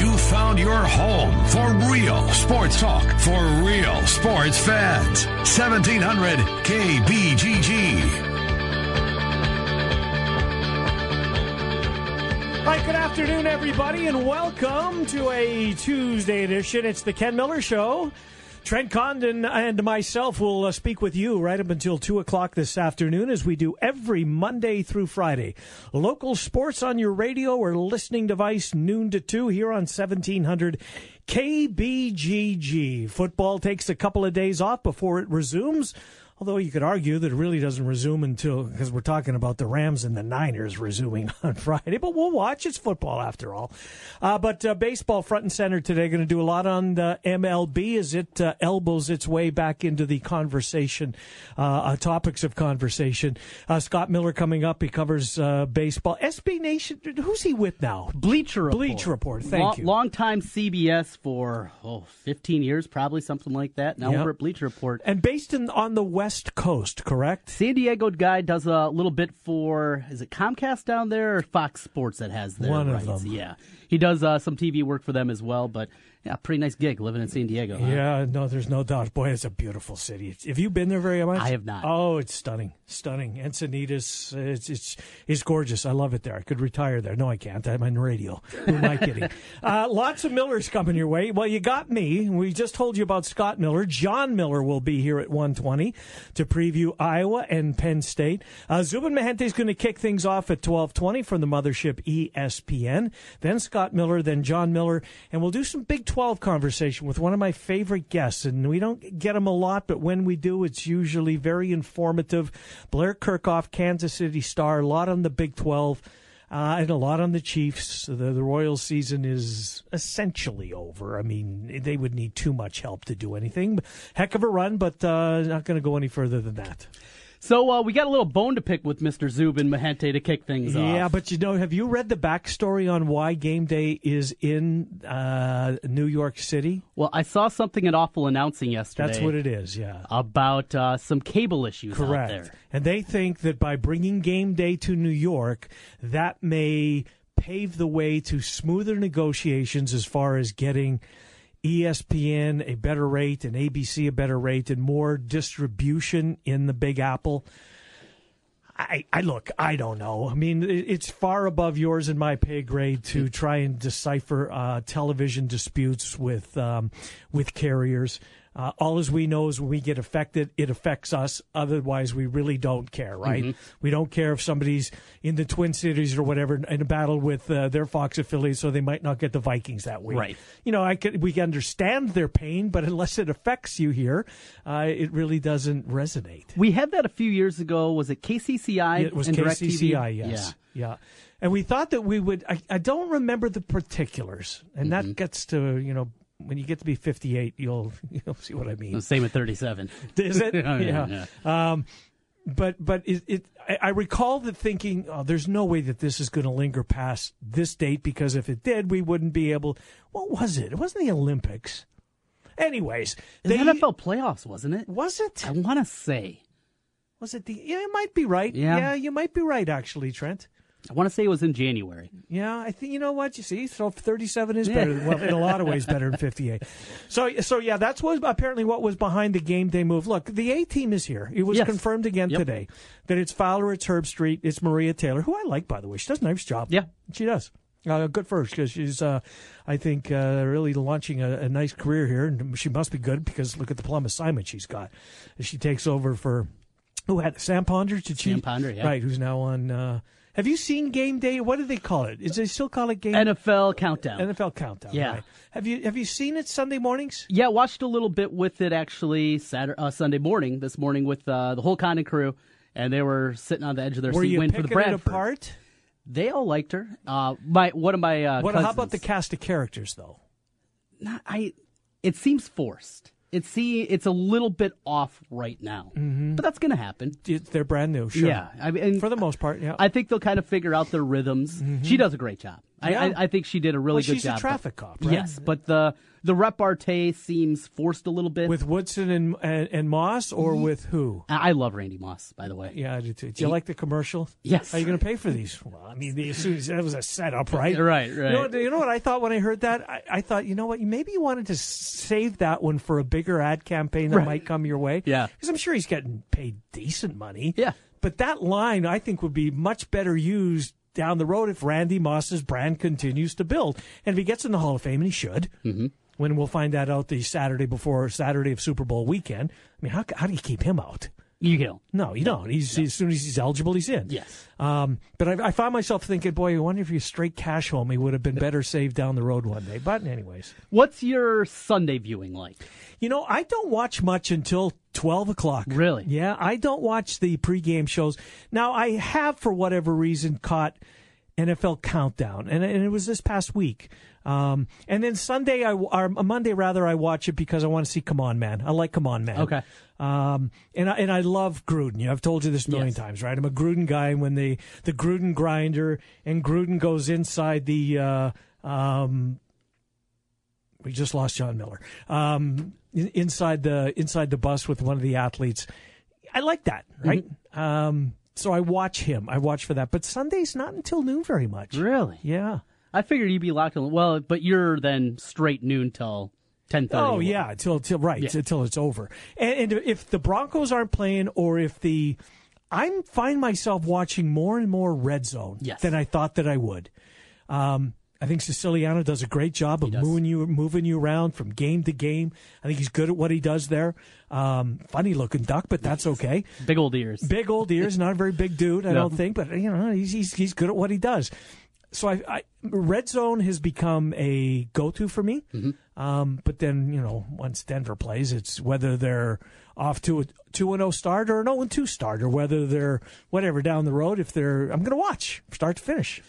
You found your home for real sports talk for real sports fans. 1700 KBGG. Right, good afternoon, everybody, and welcome to a Tuesday edition. It's the Ken Miller Show. Trent Condon and myself will uh, speak with you right up until 2 o'clock this afternoon, as we do every Monday through Friday. Local sports on your radio or listening device, noon to 2 here on 1700 KBGG. Football takes a couple of days off before it resumes. Although you could argue that it really doesn't resume until, because we're talking about the Rams and the Niners resuming on Friday, but we'll watch. It's football after all. Uh, but uh, baseball front and center today, going to do a lot on the MLB as it uh, elbows its way back into the conversation, uh, uh, topics of conversation. Uh, Scott Miller coming up. He covers baseball. SB Nation, who's he with now? Bleacher Report. Bleacher Report, thank Long, you. Long time CBS for, oh, 15 years, probably something like that. Now Yep. over at Bleacher Report. And based in, on the West Coast, correct? San Diego guy does a little bit for is it Comcast down there or Fox Sports that has their One of them. Yeah, he does uh, some TV work for them as well. But yeah, pretty nice gig living in San Diego. huh? Yeah, no, there's no doubt. Boy, it's a beautiful city. Have you been there very much? I have not. Oh, it's stunning, stunning. Encinitas, it's it's it's gorgeous. I love it there. I could retire there. No, I can't. I'm on radio. Who am I kidding? uh, lots of Millers coming your way. Well, you got me. We just told you about Scott Miller. John Miller will be here at 1:20 to preview Iowa and Penn State. Uh, Zubin Mehenti is going to kick things off at 12:20 from the mothership ESPN. Then Scott Miller, then John Miller, and we'll do some Big 12 conversation with one of my favorite guests. And we don't get them a lot, but when we do, it's usually very informative. Blair Kerkhoff, Kansas City Star, a lot on the Big 12. Uh, and a lot on the Chiefs. The, the season is essentially over. I mean, they would need too much help to do anything. Heck of a run, but uh, not going to go any further than that. So uh, we got a little bone to pick with Mr. Zubin Mehenti to kick things off. Yeah, but you know, have you read the backstory on why game day is in uh, New York City? well, I saw something at Awful announcing yesterday. That's what it is. Yeah. about uh, some cable issues out Correct. there. And they think that by bringing game day to New York, that may pave the way to smoother negotiations as far as getting ESPN a better rate and ABC a better rate and more distribution in the Big Apple. I, I look, I don't know. I mean, it's far above yours and my pay grade to try and decipher uh, television disputes with um, with carriers. Uh, all as we know is when we get affected, it affects us. Otherwise, we really don't care, right? We don't care if somebody's in the Twin Cities or whatever in a battle with uh, their Fox affiliate, so they might not get the Vikings that week. Right. You know, I could, we can understand their pain, but unless it affects you here, uh, it really doesn't resonate. We had that a few years ago. Was it KCCI? It was DirecTV? KCCI, yes. Yeah. And we thought that we would, I, I don't remember the particulars. And Mm-hmm. that gets to, you know, when you get to be 58, you'll, you'll see what I mean. Yeah. Same at 37. Is it? Oh, yeah, Um, but but it, it I, I recall the thinking, oh, there's no way that this is going to linger past this date because if it did, we wouldn't be able. What was it? It wasn't the Olympics. Anyways, The NFL playoffs, wasn't it? was it? I want to say. Was it the? Yeah, it might be right. Yeah. yeah, you might be right. Actually, Trent. I want to say it was in January. Yeah, I think you know what you see. So thirty-seven is better. Than, well, in a lot of ways, better than fifty-eight. So, so yeah, that's what apparently what was behind the game day move. Look, the A team is here. It was Yes. confirmed again Yep. today that it's Fowler, it's Herbstreit, it's Maria Taylor, who I like by the way. She does a nice job. Yeah. she does. Uh, good for her because she's, uh, I think, uh, really launching a, a nice career here, and she must be good because look at the plum assignment she's got. She takes over for who had Sam Ponder? Did she? Sam Ponder, yeah. Right, who's now on. Have you seen Game Day? What do they call it? Is they still call it Game NFL countdown. NFL Countdown? Yeah. right. Have you have you seen it Sunday mornings? yeah, watched a little bit with it actually Saturday, uh, Sunday morning. This morning with uh, the whole Condon crew, and they were sitting on the edge of their Were seat waiting for the it apart? They all liked her. Uh, my one of my uh, What? How about the cast of characters, though? not, I it seems forced. It's see it's a little bit off right now, mm-hmm. but that's going to happen. They're brand new, sure. Yeah, I mean, for the most part, yeah. I think they'll kind of figure out their rhythms. She mm-hmm. does a great job. I, Yeah. I, I think she did a really Well, good she's job. a but- traffic cop, right? Yes, but the the repartee seems forced a little bit. with Woodson and, and and Moss, or with who? I love Randy Moss, by the way. Yeah, I do too. Do you like the commercial? Yes. How are you going to pay for these? Well, I mean, the, as soon as that was a setup, right? Right, You know, right. you know what I thought when I heard that? I, I thought, you know what? Maybe you wanted to save that one for a bigger ad campaign that Right. might come your way. Yeah. because I'm sure he's getting paid decent money. Yeah. but that line I think would be much better used down the road if Randy Moss's brand continues to build, and if he gets in the Hall of Fame, and he should. Mm-hmm. When we'll find that out the Saturday before Saturday of Super Bowl weekend. I mean, how how do you keep him out? You know. No, you don't. He's as soon as he's eligible, he's in. Yes. Um, but I, I found myself thinking, boy, I wonder if you straight cash home, he would have been better saved down the road one day. But anyways, What's your Sunday viewing like? you know, I don't watch much until twelve o'clock. Really? Yeah, I don't watch the pregame shows. Now, I have for whatever reason caught NFL Countdown, and, and it was this past week. Um, and then Sunday, I or Monday rather, I watch it because I want to see Come On Man. I like Come On Man. Okay. Um, and I, and I love Gruden. You know, I've told you this a million Yes. times, right? I'm a Gruden guy. And when the the Gruden grinder and Gruden goes inside the uh, um, we just lost John Miller. Um, in, inside the inside the bus with one of the athletes. I like that, right? Um, so I watch him. I watch for that. But Sunday's not until noon very much. Really? Yeah. I figured you'd be locked in. Well, but you're then straight noon till ten thirty. Oh yeah, till till right Yeah. till it's over. And, and if the Broncos aren't playing, or if the I find myself watching more and more Red Zone Yes. than I thought that I would. Um, I think Siciliano does a great job of moving you moving you around from game to game. I think he's good at what he does there. Um, funny looking duck, but that's okay. Big old ears. Big old ears, not a very big dude, I No. don't think, but you know he's he's, he's good at what he does. So I, I red zone has become a go to for me. Um, but then you know once Denver plays, it's whether they're off to a two and zero start or an zero and two start, or whether they're whatever down the road. If they're, I'm going to watch start to finish.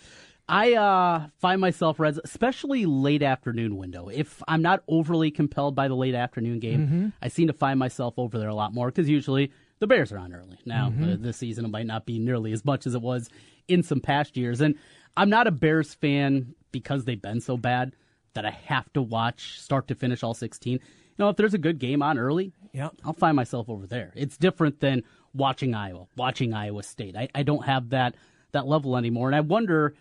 I uh, find myself red, especially late afternoon window. If I'm not overly compelled by the late afternoon game, Mm-hmm. I seem to find myself over there a lot more because usually the Bears are on early. Now Mm-hmm. uh, this season it might not be nearly as much as it was in some past years, and I'm not a Bears fan because they've been so bad that I have to watch start to finish all 16. You know, if there's a good game on early, Yeah. I'll find myself over there. It's different than watching Iowa, watching Iowa State. I, I don't have that that level anymore, and I wonder.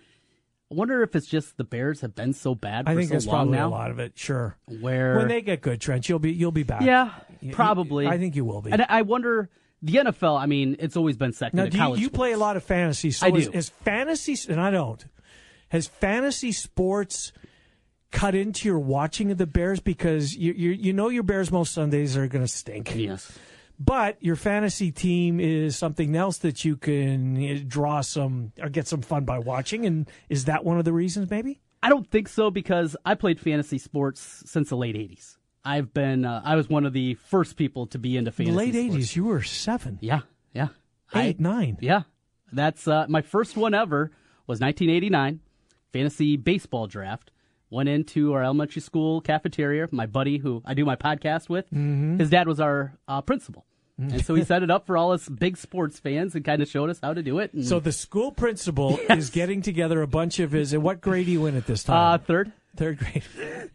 I wonder if it's just the Bears have been so bad for I think so long probably now. a lot of it. Sure. Where When they get good, Trent, you'll be you'll be back. yeah, You- probably. I think you will be. And I wonder the NFL. I mean, it's always been second Now, to do you, you play a lot of fantasy? So I is, do. is fantasy, and I don't. Has fantasy sports cut into your watching of the Bears because you you, you know your Bears most Sundays are going to stink, Yes. But your fantasy team is something else that you can eh, draw some or get some fun by watching. And is that one of the reasons? Maybe. I don't think so because I played fantasy sports since the late '80s. I've been. Uh, I was one of the first people to be into The fantasy. late sports. eighties, you were seven, Yeah, yeah. eight, I, nine. Yeah, that's uh, my first one ever was 1989 fantasy baseball draft. Went into our elementary school cafeteria. My buddy, who I do my podcast with, Mm-hmm. his dad was our uh, principal, and so he set it up for all us big sports fans and kind of showed us how to do it. And, So the school principal Yes. is getting together a bunch of his. And what grade are you in at this uh, time? third, Third grade.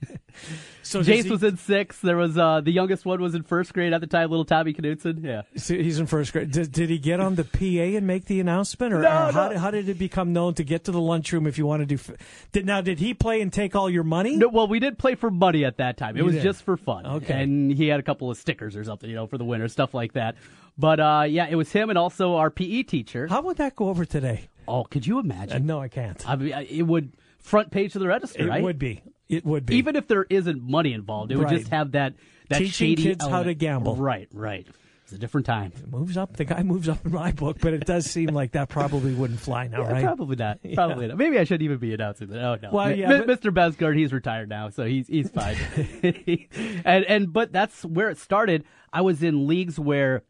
so Jace he- was in sixth. There was uh, the youngest one was in first grade at the time, little Tommy Knudsen. Yeah. So he's in first grade. Did, did he get on the PA and make the announcement, or, No, or how, no. did, how did it become known to get to the lunchroom if you want to do? f- Did now did he play and take all your money? No, well, we did play for money at that time. It You was did? just for fun. Okay. And he had a couple of stickers or something, you know, for the winner, stuff like that. But uh, yeah, it was him and also our PE teacher. How would that go over today? Oh, could you Uh, imagine? no, I can't. I mean, it would front page of the register, right? it right? would be. It would be. Even if there isn't money involved, it would just have that that Teaching shady kids how to gamble. Right, right. It's a different time. It moves up. The guy moves up in my book, but it does seem like that probably wouldn't fly now, Yeah, right? Probably not. Probably not. Maybe I shouldn't even be announcing that. Oh no. Well, yeah, but- Mr. Besgard, he's retired now, so he's he's fine. and and but that's where it started. I was in leagues where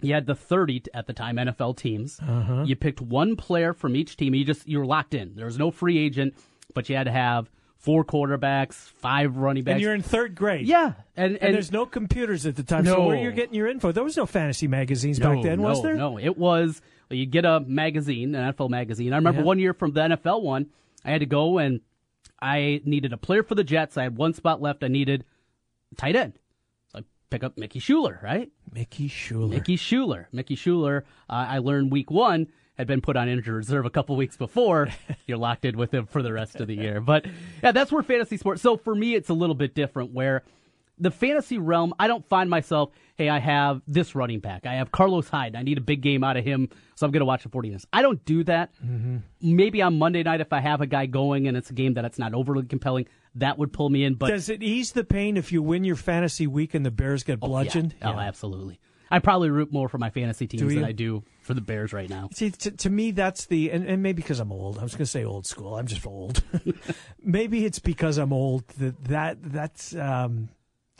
you had the 30 at the time NFL teams. Uh-huh. You picked one player from each team. You just you were locked in. There was no free agent, but you had to have four quarterbacks, five running backs. And you're in third grade. yeah, and, And, and, there's no computers at the time. So No. where you're getting your info? There was no fantasy magazines no, back then, no, was there? No, it was. You get a magazine, an NFL magazine. I remember Yeah. one year from the NFL one, I had to go and I needed a player for the Jets. I had one spot left. I needed tight end. So I pick up Mickey Shuler, right? Mickey Shuler. Mickey Shuler. Mickey Shuler, uh, I learned week one had been put on injured reserve a couple weeks before. You're locked in with him for the rest of the year. But yeah, that's where fantasy sports. So for me, it's a little bit different where the fantasy realm, I don't find myself, hey, I have this running back. I have Carlos Hyde. I need a big game out of him, so I'm going to watch the 49ers. I don't do that. Mm-hmm. Maybe on Monday night, if I have a guy going and it's a game that it's not overly compelling, that would pull me in. But Does it ease the pain if you win your fantasy week and the Bears get oh, bludgeoned? Oh, yeah. Oh, absolutely. I probably root more for my fantasy teams than I do for the Bears right now. See, to, to me, that's the, and, and maybe because I'm old. I was going to say old school. I'm just old. maybe it's because I'm old that that that's. Um,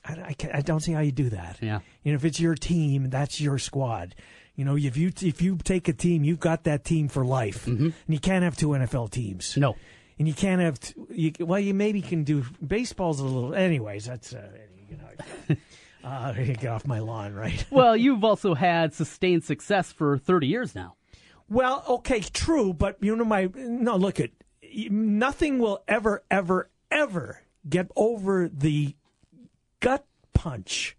I, I, I don't see how you do that. Yeah. You know, if it's your team, that's your squad. You know, if you if you take a team, you've got that team for life, and you can't have two NFL teams. Mm-hmm. No. and you can't have. T- you, well, you maybe can do baseball's a little. Anyways, that's uh, you know. Uh, get off my lawn, right? Well, you've also had sustained success for 30 years now. Well, okay, true, but you know my no. Look at nothing will ever, ever, ever get over the gut punch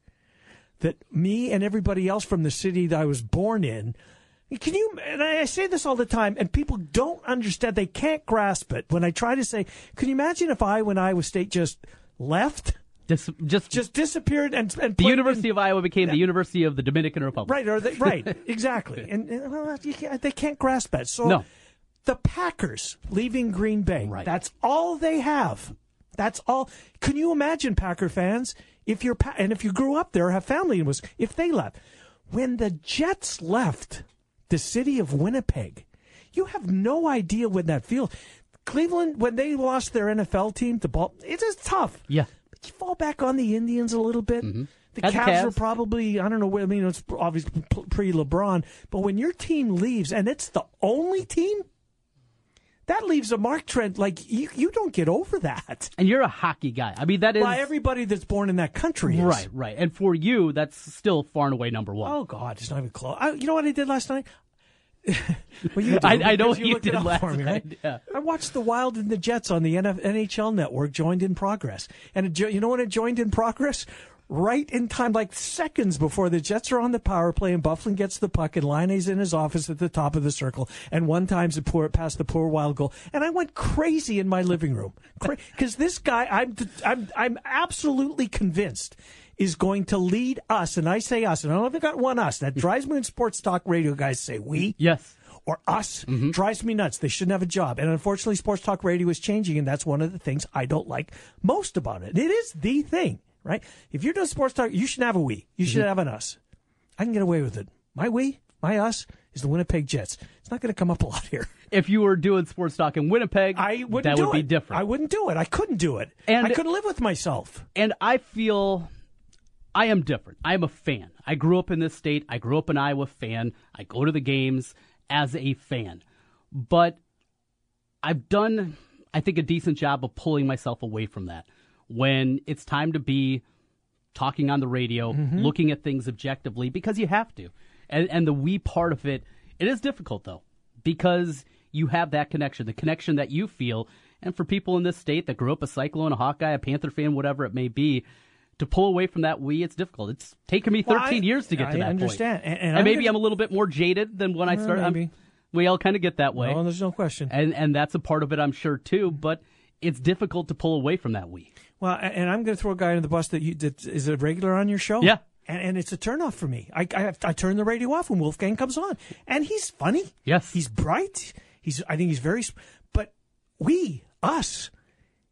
that me and everybody else from the city that I was born in. Can you? And I say this all the time, and people don't understand. They can't grasp it. When I try to say, can you imagine if I, when Iowa State, just left, Just, just, just disappeared, and and the University in, of Iowa became the University of the Dominican Republic. Right, or they, right, exactly. And, and, well, you can't, they can't grasp that. So No. the Packers leaving Green Bay, Right. that's all they have. That's all. Can you imagine, Packer fans, if you're Pa- and if you grew up there, have family and was if they left when the Jets left the city of Winnipeg, you have no idea when that feels. Cleveland, when they lost their NFL team, the ball, it is tough. Yeah. Fall back on the Indians a little bit. Mm-hmm. The Had the Cavs were probably, I don't know, I mean, it's obviously pre LeBron, but when your team leaves and it's the only team, that leaves a mark trend. Like, you, you don't get over that. And you're a hockey guy. I mean, that is. Well, everybody that's born in that country is. Right, right. And for you, that's still far and away number one. Oh, God, it's not even close. I, you know what I did last night? Well, you did, I- I know what you did last for me, right? night, yeah. I watched the Wild and the Jets on the NF- NHL Network. Joined in progress, and it, jo- you know when it joined in progress, right in time, like seconds before the Jets are on the power play, and Byfuglien gets the puck, and Laine's in his office at the top of the circle, and one time's it poor past the poor Wild goal, and I went crazy in my living room because this guy, I'm I'm I'm absolutely convinced. Is going to lead us, and I say us, and I don't only got one us. That drives me when sports talk radio guys say we Yes. or us Mm-hmm. drives me nuts. They shouldn't have a job. And unfortunately, sports talk radio is changing, and that's one of the things I don't like most about it. It is the thing, right? If you're doing sports talk, you should have a we. You Mm-hmm. should have an us. I can get away with it. My we, my us, is the Winnipeg Jets. It's not going to come up a lot here. If you were doing sports talk in Winnipeg, I wouldn't that do would it. be different. I wouldn't do it. I couldn't do it. And- I couldn't live with myself. and I feel I am different. I am a fan. I grew up in this state. I grew up an Iowa fan. I go to the games as a fan. But I've done, I think, a decent job of pulling myself away from that. When it's time to be talking on the radio, mm-hmm. looking at things objectively, because you have to. And, and the we part of it, it is difficult, though, because you have that connection, the connection that you feel. And for people in this state that grew up a Cyclone, a Hawkeye, a Panther fan, whatever it may be, to pull away from that we, it's difficult. It's taken me 13 Well, I- years to get to that understand. point. And- and I'm maybe gonna- I'm a little bit more jaded than when I started. Maybe. we all kind of get that way. No, there's no question. and, and that's a part of it, I'm sure, too. But it's difficult to pull away from that we. Well, and I'm going to throw a guy under the bus that you that is a regular on your show. Yeah. and, and it's a turnoff for me. I I, have, I turn the radio off when Wolfgang comes on, and he's funny. Yes. he's bright. He's I think he's very. But we us.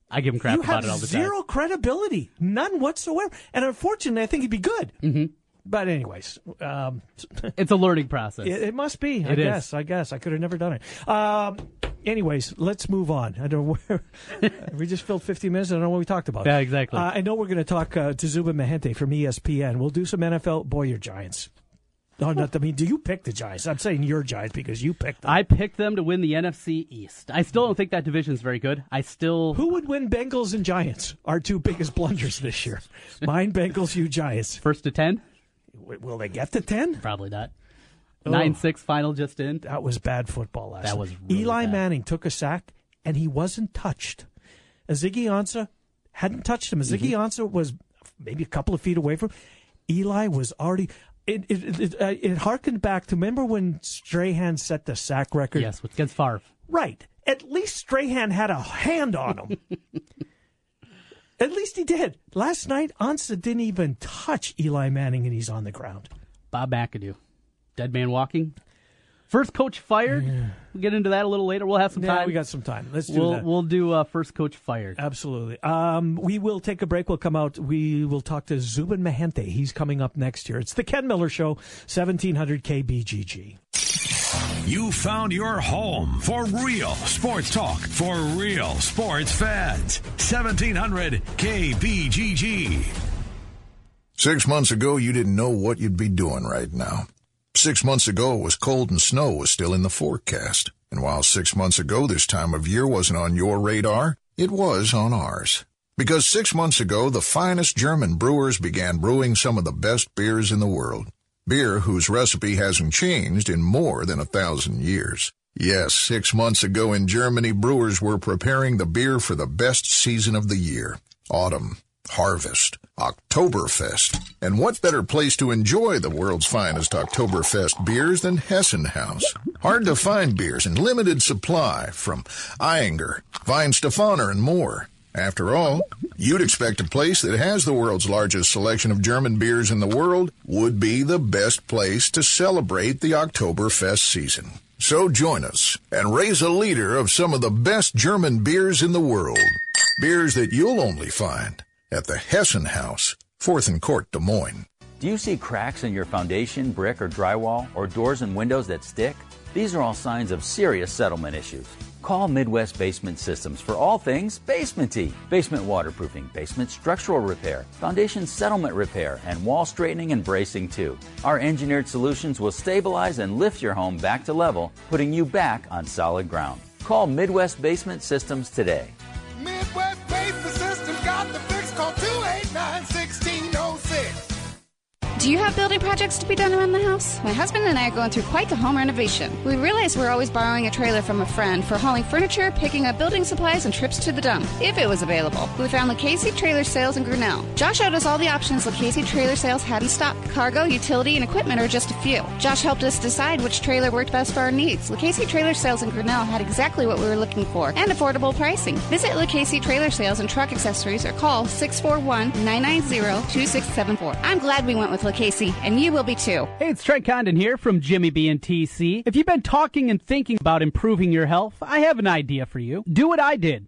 I give him crap you about it all the time. zero credibility, none whatsoever. And unfortunately, I think he'd be good. Mm-hmm. But anyways, um, It's a learning process. it, it must be. I It is. guess. I guess I could have never done it. Um, anyways, let's move on. I don't know where we just filled 50 minutes. I don't know what we talked about. Yeah, exactly. Uh, I know we're going to talk uh, to Zubin Mehenti from ESPN. We'll do some NFL. Boy, your Giants. No, not. I mean, do you pick the Giants? I'm saying your Giants because you picked them. I picked them to win the NFC East. I still don't think that division is very good. I still. Who would win Bengals and Giants? Our two biggest blunders this year. Mine, Bengals, you, Giants. First to 10? Will they get to 10? Probably not. 9 6 final just in. That was bad football last That night. was really Eli bad. Manning took a sack, and he wasn't touched. Ziggy Ansah hadn't touched him. Ziggy Mm-hmm. Ansah was maybe a couple of feet away from him. Eli was already. It it it, it, uh, it harkened back to remember when Strahan set the sack record. Yes, with against Favre. Right. At least Strahan had a hand on him. At least he did. Last night, Ansah didn't even touch Eli Manning, and he's on the ground. Bob McAdoo. Dead man walking. First coach fired. We'll get into that a little later. We'll have some Yeah, time. we got some time. Let's do we'll that. we'll do uh, first coach fired. Absolutely. Um, we will take a break. We'll come out. We will talk to Zubin Mehenti. He's coming up next year. It's the Ken Miller Show, 1700 KBGG. You found your home for real sports talk for real sports fans. 1700 KBGG. Six months ago, you didn't know what you'd be doing right now. Six months ago, it was cold and snow was still in the forecast. And while six months ago this time of year wasn't on your radar, it was on ours. Because six months ago, the finest German brewers began brewing some of the best beers in the world. Beer whose recipe hasn't changed in more than a thousand years. Yes, six months ago in Germany, brewers were preparing the beer for the best season of the year. Autumn. Harvest, Oktoberfest. And what better place to enjoy the world's finest Oktoberfest beers than Hessen House? Hard to find beers in limited supply from Ayinger, Weihenstephaner, and more. After all, you'd expect a place that has the world's largest selection of German beers in the world would be the best place to celebrate the Oktoberfest season. So join us and raise a liter of some of the best German beers in the world. Beers that you'll only find at the Hessen House, 4th and Court, Des Moines. Do you see cracks in your foundation, brick, or drywall, or doors and windows that stick? These are all signs of serious settlement issues. Call Midwest Basement Systems for all things basementy. Basement waterproofing, basement structural repair, foundation settlement repair, and wall straightening and bracing too. Our engineered solutions will stabilize and lift your home back to level, putting you back on solid ground. Call Midwest Basement Systems today. Midwest Do you have building projects to be done around the house? My husband and I are going through quite the home renovation. We realize we're always borrowing a trailer from a friend for hauling furniture, picking up building supplies, and trips to the dump, if it was available. We found Lucchese Trailer Sales in Grinnell. Josh showed us all the options Lucchese Trailer Sales had in stock. Cargo, utility, and equipment are just a few. Josh helped us decide which trailer worked best for our needs. Lucchese Trailer Sales in Grinnell had exactly what we were looking for and affordable pricing. Visit Lucchese Trailer Sales and Truck Accessories or call 641-990-2674. I'm glad we went with Lucchese, and you will be too. Hey, it's Trent Condon here from Jimmy B and TC. If you've been talking and thinking about improving your health, I have an idea for you. Do what I did.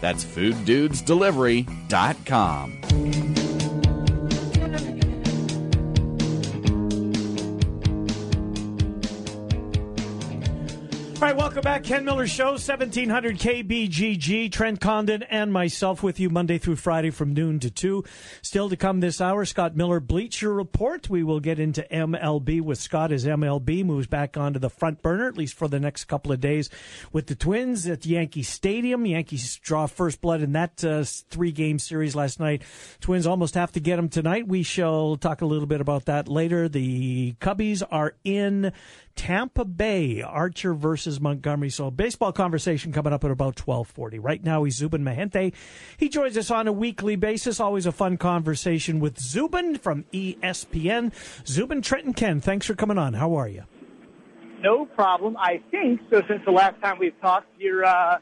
That's fooddudesdelivery.com. welcome back. Ken Miller Show, 1700 KBGG. Trent Condon and myself with you Monday through Friday from noon to 2. Still to come this hour, Scott Miller Bleacher Report. We will get into MLB with Scott as MLB moves back onto the front burner, at least for the next couple of days with the Twins at Yankee Stadium. Yankees draw first blood in that uh, three game series last night. Twins almost have to get them tonight. We shall talk a little bit about that later. The Cubbies are in Tampa Bay, Archer versus Montgomery. So baseball conversation coming up at about 1240. Right now he's Zubin Mehenti. He joins us on a weekly basis. Always a fun conversation with Zubin from ESPN. Zubin, Trenton Ken, thanks for coming on. How are you? No problem. I think so. Since the last time we've talked, your uh,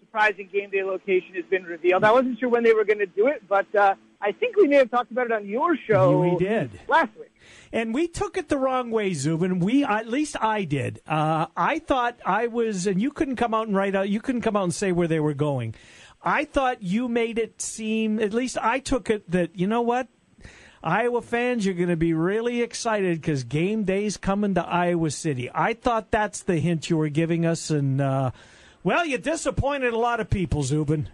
surprising game day location has been revealed. I wasn't sure when they were going to do it, but uh, I think we may have talked about it on your show. We did last week. And we took it the wrong way, Zubin. We, at least I did. Uh, I thought I was, and you couldn't come out and write out. You couldn't come out and say where they were going. I thought you made it seem. At least I took it that you know what. Iowa fans, you're going to be really excited because game day's coming to Iowa City. I thought that's the hint you were giving us, and uh, well, you disappointed a lot of people, Zubin.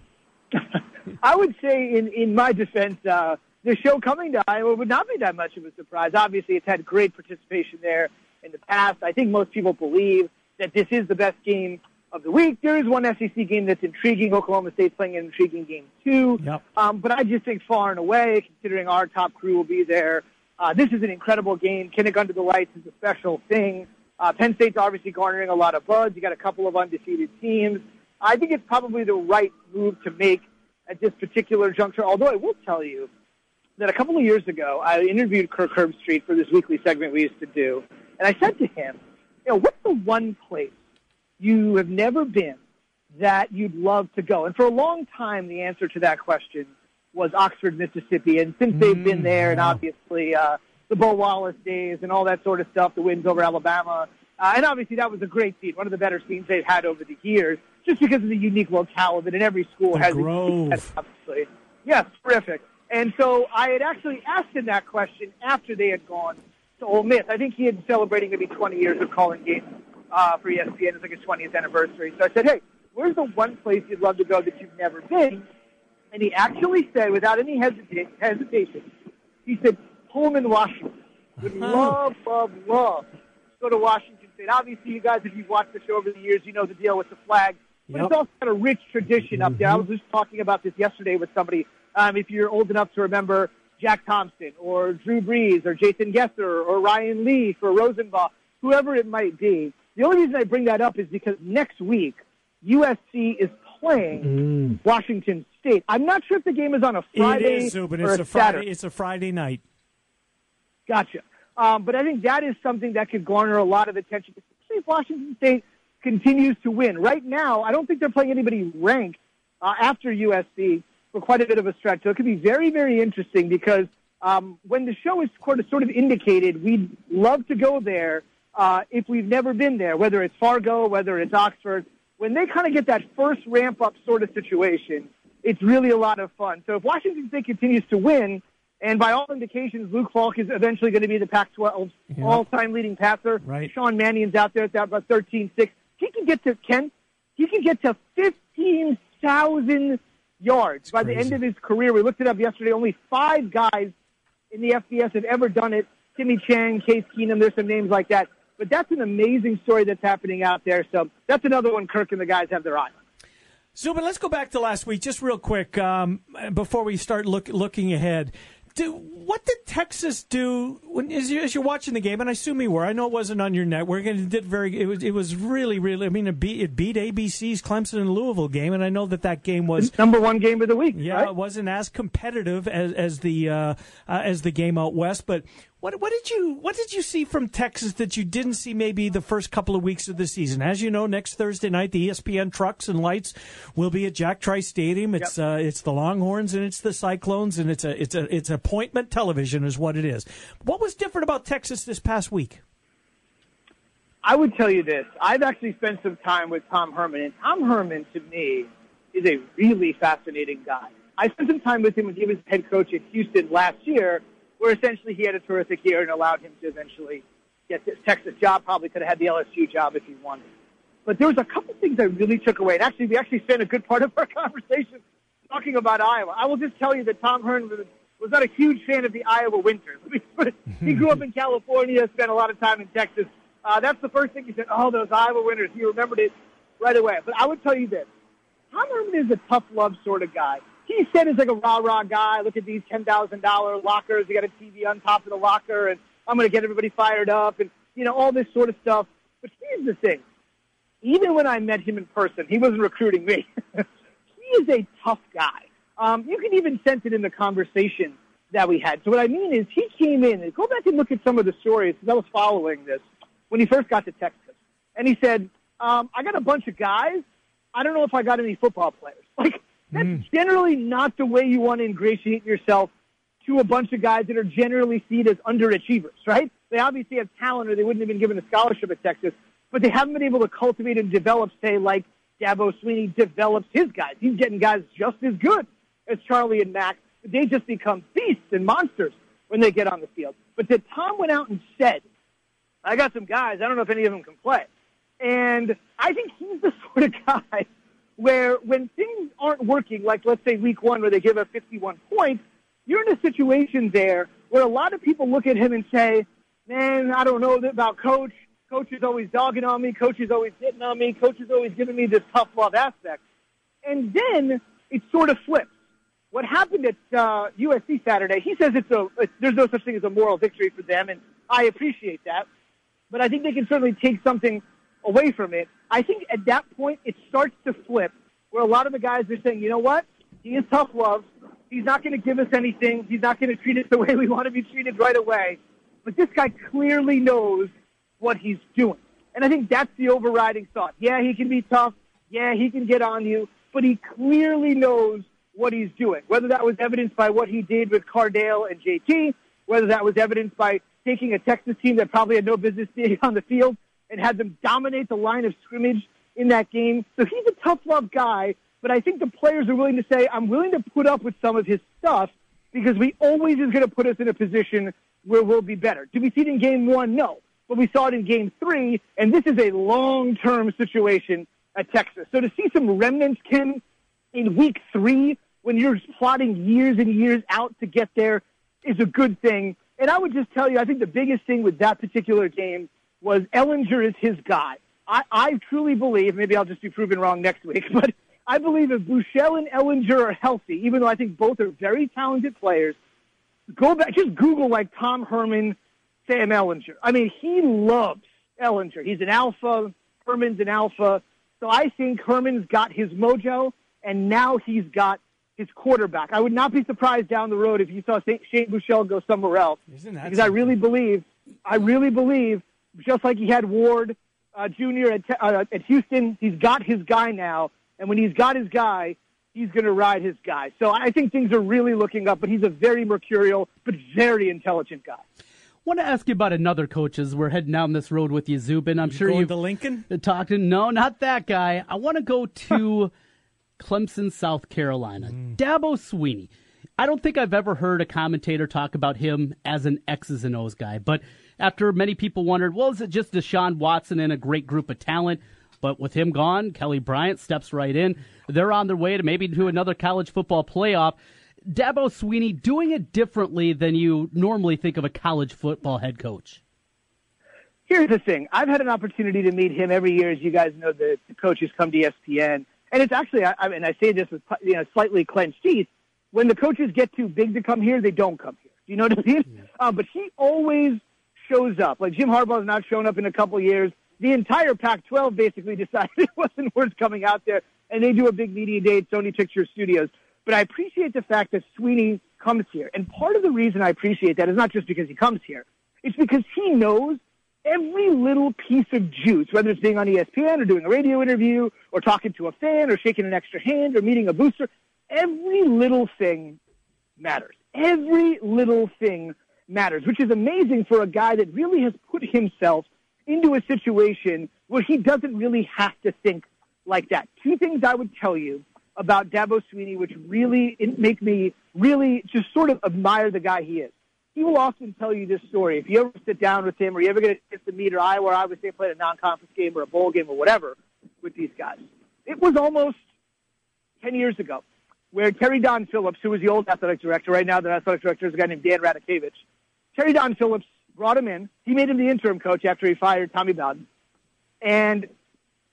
I would say, in in my defense, uh, the show coming to Iowa would not be that much of a surprise. Obviously, it's had great participation there in the past. I think most people believe that this is the best game of the week. There is one SEC game that's intriguing. Oklahoma State's playing an intriguing game too. Yep. Um, but I just think far and away, considering our top crew will be there, uh, this is an incredible game. Kinnick under the lights is a special thing. Uh, Penn State's obviously garnering a lot of buzz. You got a couple of undefeated teams. I think it's probably the right move to make at this particular juncture. Although I will tell you that a couple of years ago, I interviewed Kirk Herbstreit for this weekly segment we used to do, and I said to him, "You know, what's the one place you have never been that you'd love to go?" And for a long time, the answer to that question was Oxford, Mississippi. And since they've been there, and obviously uh, the Bo Wallace days and all that sort of stuff, the wins over Alabama, uh, and obviously that was a great scene, one of the better scenes they've had over the years, just because of the unique locale of it. And every school The has Grove. A, obviously, yes, terrific. And so I had actually asked him that question after they had gone to Ole Miss. I think he had been celebrating maybe 20 years of calling games uh, for ESPN. It's like his 20th anniversary. So I said, hey, where's the one place you'd love to go that you've never been? And he actually said, without any hesita- hesitation, he said, Pullman, Washington. Would love, love, love to go to Washington State. Obviously, you guys, if you've watched the show over the years, you know the deal with the flag. But Yep. it's also got a rich tradition up there. I was just talking about this yesterday with somebody. Um, if you're old enough to remember Jack Thompson or Drew Brees or Jason Gesser or Ryan Leaf or Rosenbach, whoever it might be. The only reason I bring that up is because next week USC is playing Washington State. I'm not sure if the game is on a Friday Mm. it is, Zubin. or It's a a Friday. Saturday. It's a Friday night. Gotcha. Um, but I think that is something that could garner a lot of attention, especially if Washington State continues to win. Right now, I don't think they're playing anybody ranked uh, after USC for quite a bit of a stretch. So it could be very, very interesting because um, when the show is sort of, sort of indicated, we'd love to go there uh, if we've never been there, whether it's Fargo, whether it's Oxford. When they kind of get that first ramp up sort of situation, it's really a lot of fun. So if Washington State continues to win, and by all indications, Luke Falk is eventually going to be the Pac-12 Yeah. all-time leading passer. Right. Sean Mannion's out there at that about 13-6. He can get to Ken. He can get to 15,000 yards by the end of his career. We looked it up yesterday. Only five guys in the FBS have ever done it. Timmy Chang, Case Keenum. There's some names like that. But that's an amazing story that's happening out there. So that's another one Kirk and the guys have their eye. on. Zubin, let's go back to last week just real quick um, before we start look, looking ahead. Do, what did Texas do when as, you, as you're watching the game? And I assume you were. I know it wasn't on your network, and it did very. It was. It was really, really. I mean, it beat it beat ABC's Clemson and Louisville game, and I know that that game was Number one game of the week. yeah, right? it wasn't as competitive as as the uh, uh, as the game out west. But What, what did you What did you see from Texas that you didn't see maybe the first couple of weeks of the season? As you know, next Thursday night, the ESPN trucks and lights will be at Jack Trice Stadium. It's uh, it's the Longhorns and it's the Cyclones, and it's a it's a it's appointment television is what it is. What was different about Texas this past week? I would tell you this. I've actually spent some time with Tom Herman, and Tom Herman, to me, is a really fascinating guy. I spent some time with him when he was head coach at Houston last year, where essentially he had a terrific year and allowed him to eventually get this Texas job. Probably could have had the LSU job if he wanted. But there was a couple things I really took away. And actually, we actually spent a good part of our conversation talking about Iowa. I will just tell you that Tom Herman was, was not a huge fan of the Iowa winters. he grew up in California, spent a lot of time in Texas. Uh, that's the first thing he said. Oh, those Iowa winters. He remembered it right away. But I would tell you this: Tom Herman is a tough love sort of guy. He said he's like a rah rah guy. Look at these ten thousand dollar lockers. You got a TV on top of the locker, and I'm going to get everybody fired up, and you know all this sort of stuff. But here's the thing: even when I met him in person, he wasn't recruiting me. he is a tough guy. Um, you can even sense it in the conversation that we had. So what I mean is, he came in and go back and look at some of the stories because I was following this when he first got to Texas, and he said, um, "I got a bunch of guys. I don't know if I got any football players." Like that's mm. generally not the way you want to ingratiate yourself to a bunch of guys that are generally seen as underachievers, right? They obviously have talent, or they wouldn't have been given a scholarship at Texas, but they haven't been able to cultivate and develop, say, like Dabo Swinney develops his guys. He's getting guys just as good as Charlie and. But they just become beasts and monsters when they get on the field. But that Tom went out and said, I got some guys. I don't know if any of them can play. And I think he's the sort of guy where when things aren't working, like let's say week one where they give up 51 points, you're in a situation there where a lot of people look at him and say, man, I don't know about coach. Coach is always dogging on me. Coach is always hitting on me. Coach is always giving me this tough love aspect. And then it sort of flips. What happened at uh, USC Saturday, he says it's a, it's, there's no such thing as a moral victory for them, and I appreciate that but I think they can certainly take something away from it. I think at that point it starts to flip, where a lot of the guys are saying, you know what, he is tough love. He's not going to give us anything. He's not going to treat us the way we want to be treated right away. But this guy clearly knows what he's doing. And I think that's the overriding thought. Yeah, he can be tough. Yeah, he can get on you. But he clearly knows what he's doing. Whether that was evidenced by what he did with Cardale and JT, whether that was evidenced by taking a Texas team that probably had no business being on the field and had them dominate the line of scrimmage in that game. So he's a tough love guy, but I think the players are willing to say, I'm willing to put up with some of his stuff because we always is going to put us in a position where we'll be better. Did we see it in game one? No. But we saw it in game three, and this is a long-term situation at Texas. So to see some remnants, Kim, in week three, when you're plotting years and years out to get there, is a good thing. And I would just tell you, I think the biggest thing with that particular game was Ehlinger is his guy. I, I truly believe, maybe I'll just be proven wrong next week, but I believe if Buechele and Ehlinger are healthy, even though I think both are very talented players, go back, just Google like Tom Herman, Sam Ehlinger. I mean, he loves Ehlinger. He's an alpha. Herman's an alpha. So I think Herman's got his mojo, and now he's got his quarterback. I would not be surprised down the road if you saw St- Shane Buechele go somewhere else. Isn't that because I really believe, I really believe, just like he had Ward uh, Jr. at, uh, at Houston, he's got his guy now, and when he's got his guy, he's going to ride his guy. So I think things are really looking up, but he's a very mercurial, but very intelligent guy. want to ask you about another coach as we're heading down this road with you, Zubin. I'm sure going you've to Lincoln? talked to. No, not that guy. I want to go to Clemson, South Carolina. Dabo Swinney. I don't think I've ever heard a commentator talk about him as an X's and O's guy, but after many people wondered, well, is it just Deshaun Watson and a great group of talent? But with him gone, Kelly Bryant steps right in. They're on their way to maybe to another college football playoff. Dabo Swinney doing it differently than you normally think of a college football head coach. Here's the thing. I've had an opportunity to meet him every year. As you guys know, the, the coaches come to ESPN. And it's actually, I, I mean, I say this with you know, slightly clenched teeth. When the coaches get too big to come here, they don't come here. Do you know what I mean? Um, but he always shows up. Like Jim Harbaugh's not shown up in a couple years. The entire Pac-12 basically decided it wasn't worth coming out there, and they do a big media day at Sony Pictures Studios. But I appreciate the fact that Swinney comes here. And part of the reason I appreciate that is not just because he comes here. It's because he knows every little piece of juice, whether it's being on ESPN or doing a radio interview or talking to a fan or shaking an extra hand or meeting a booster, every little thing matters. Every little thing matters, which is amazing for a guy that really has put himself into a situation where he doesn't really have to think like that. Two things I would tell you about Dabo Swinney, which really make me really just sort of admire the guy he is. He will often tell you this story. If you ever sit down with him or you ever get a chance to meet or I where I was say played a non-conference game or a bowl game or whatever with these guys. It was almost 10 years ago where Terry Don Phillips, who was the old athletic director, right now the athletic director is a guy named Dan Radakovich. Terry Don Phillips brought him in. He made him the interim coach after he fired Tommy Bowden. And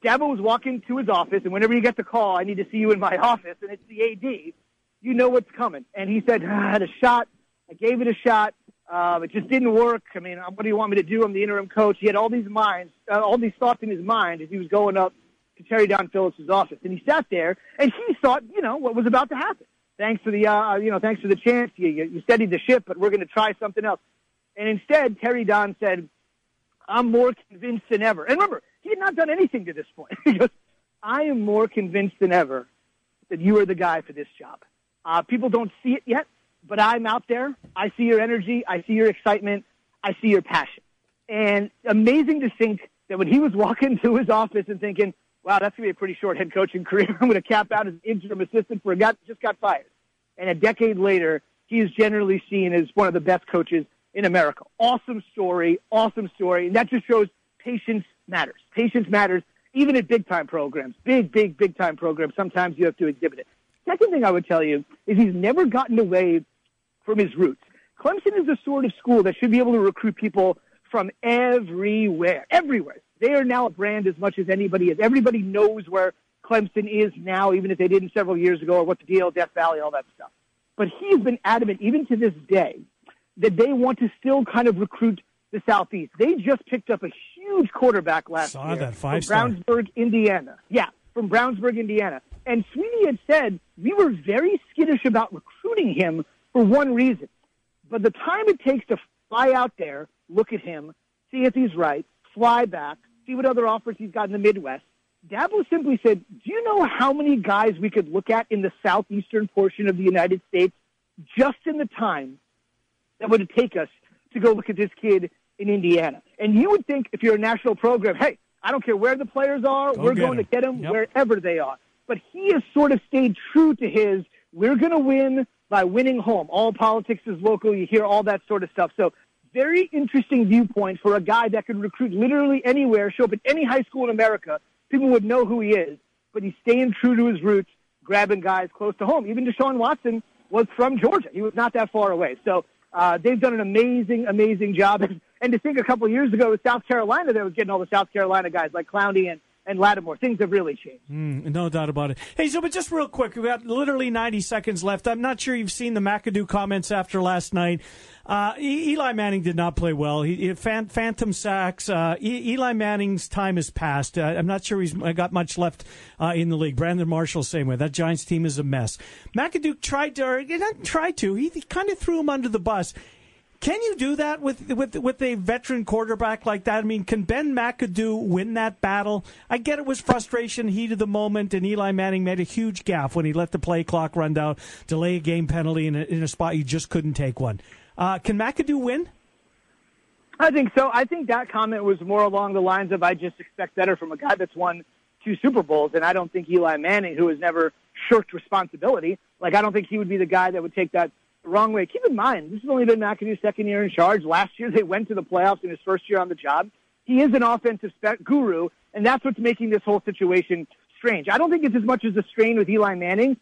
Dabo was walking to his office, and whenever you get the call, I need to see you in my office, and it's the AD, you know what's coming. And he said, I had a shot. I gave it a shot. Um, it just didn't work. I mean, what do you want me to do? I'm the interim coach. He had all these minds, uh, all these thoughts in his mind as he was going up to Terry Don Phillips' office. And he sat there, and he thought, you know, what was about to happen. Thanks for the, uh, you know, thanks for the chance. You, you, you steadied the ship, but we're going to try something else. And instead, Terry Don said, I'm more convinced than ever. And remember, he had not done anything to this point. he goes, I am more convinced than ever that you are the guy for this job. Uh, people don't see it yet, but I'm out there. I see your energy. I see your excitement. I see your passion. And amazing to think that when he was walking to his office and thinking, wow, that's going to be a pretty short head coaching career. I'm going to cap out as interim assistant for a guy that just got fired. And a decade later, he is generally seen as one of the best coaches in America. Awesome story, awesome story. And that just shows patience matters. Patience matters even at big time programs, big, big, big time programs. Sometimes you have to exhibit it. Second thing I would tell you is he's never gotten away from his roots. Clemson is the sort of school that should be able to recruit people from everywhere, everywhere. They are now a brand as much as anybody is. Everybody knows where Clemson is now, even if they didn't several years ago, or what the deal, Death Valley, all that stuff. But he's been adamant, even to this day, that they want to still kind of recruit the Southeast. They just picked up a huge quarterback last Saw year that, from five-star. Brownsburg, Indiana. Yeah, from Brownsburg, Indiana. And Swinney had said we were very skittish about recruiting him for one reason. But the time it takes to fly out there, look at him, see if he's right, fly back, see what other offers he's got in the Midwest. Dabo simply said, Do you know how many guys we could look at in the southeastern portion of the United States just in the time that would take us to go look at this kid in Indiana? And you would think if you're a national program, hey, I don't care where the players are, Go we're going to get them Yep. wherever they are. But he has sort of stayed true to his, we're going to win by winning home. All politics is local. You hear all that sort of stuff. So very interesting viewpoint for a guy that could recruit literally anywhere, show up at any high school in America. People would know who he is, but he's staying true to his roots, grabbing guys close to home. Even Deshaun Watson was from Georgia. He was not that far away. So uh, they've done an amazing, amazing job. And to think a couple of years ago with South Carolina, they was getting all the South Carolina guys like Clowney and, and Lattimore. Things have really changed. Mm, no doubt about it. Hey, so but just real quick, we've got literally 90 seconds left. I'm not sure you've seen the McAdoo comments after last night. Uh, Eli Manning did not play well. He, he phantom sacks. Uh, Eli Manning's time has passed. Uh, I'm not sure he's got much left uh, in the league. Brandon Marshall, same way. That Giants team is a mess. McAdoo tried to, or he didn't try to. He, he kind of threw him under the bus. Can you do that with with with a veteran quarterback like that? I mean, can Ben McAdoo win that battle? I get it was frustration, heat of the moment, and Eli Manning made a huge gaffe when he let the play clock run down, delay a game penalty in a, in a spot you just couldn't take one. Uh, can McAdoo win? I think so. I think that comment was more along the lines of I just expect better from a guy that's won two Super Bowls, and I don't think Eli Manning, who has never shirked responsibility, like I don't think he would be the guy that would take that the wrong way. Keep in mind, this has only been McAdoo's second year in charge. Last year they went to the playoffs in his first year on the job. He is an offensive spec guru, and that's what's making this whole situation strange. I don't think it's as much as the strain with Eli Manning,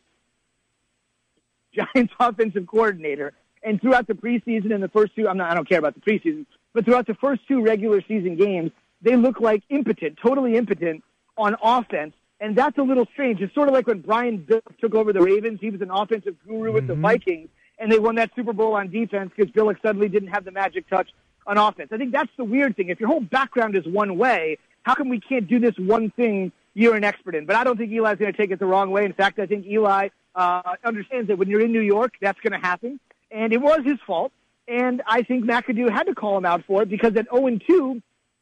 Giants offensive coordinator. And throughout the preseason and the first two, I'm not, I don't care about the preseason, but throughout the first two regular season games, they look like impotent, totally impotent on offense. And that's a little strange. It's sort of like when Brian Billick took over the Ravens. He was an offensive guru with the mm-hmm. Vikings, and they won that Super Bowl on defense because Billick suddenly didn't have the magic touch on offense. I think that's the weird thing. If your whole background is one way, how come we can't do this one thing you're an expert in? But I don't think Eli's going to take it the wrong way. In fact, I think Eli uh, understands that when you're in New York, that's going to happen. And it was his fault. And I think McAdoo had to call him out for it because at 0 2,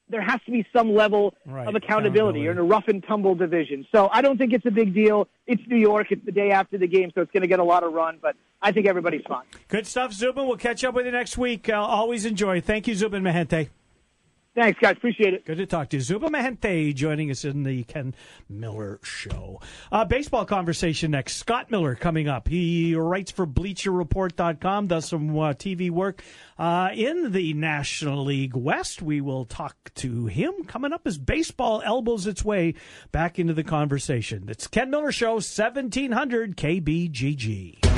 there has to be some level Right, of accountability. You're in a rough and tumble division. So I don't think it's a big deal. It's New York. It's the day after the game, so it's going to get a lot of run, but I think everybody's fine. Good stuff, Zubin. We'll catch up with you next week. Uh, always enjoy. Thank you, Zubin Mehenti. Thanks, guys. Appreciate it. Good to talk to you. Zuba Mehenti joining us in the Ken Miller Show. Uh, baseball conversation next. Scott Miller coming up. He writes for BleacherReport.com, does some uh, TV work uh, in the National League West. We will talk to him coming up as baseball elbows its way back into the conversation. It's Ken Miller Show, 1700 KBGG.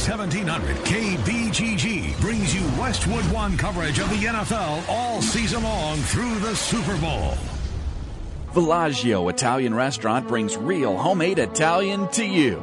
1700 KBGG brings you Westwood One coverage of the NFL all season long through the Super Bowl. Villaggio Italian Restaurant brings real homemade Italian to you.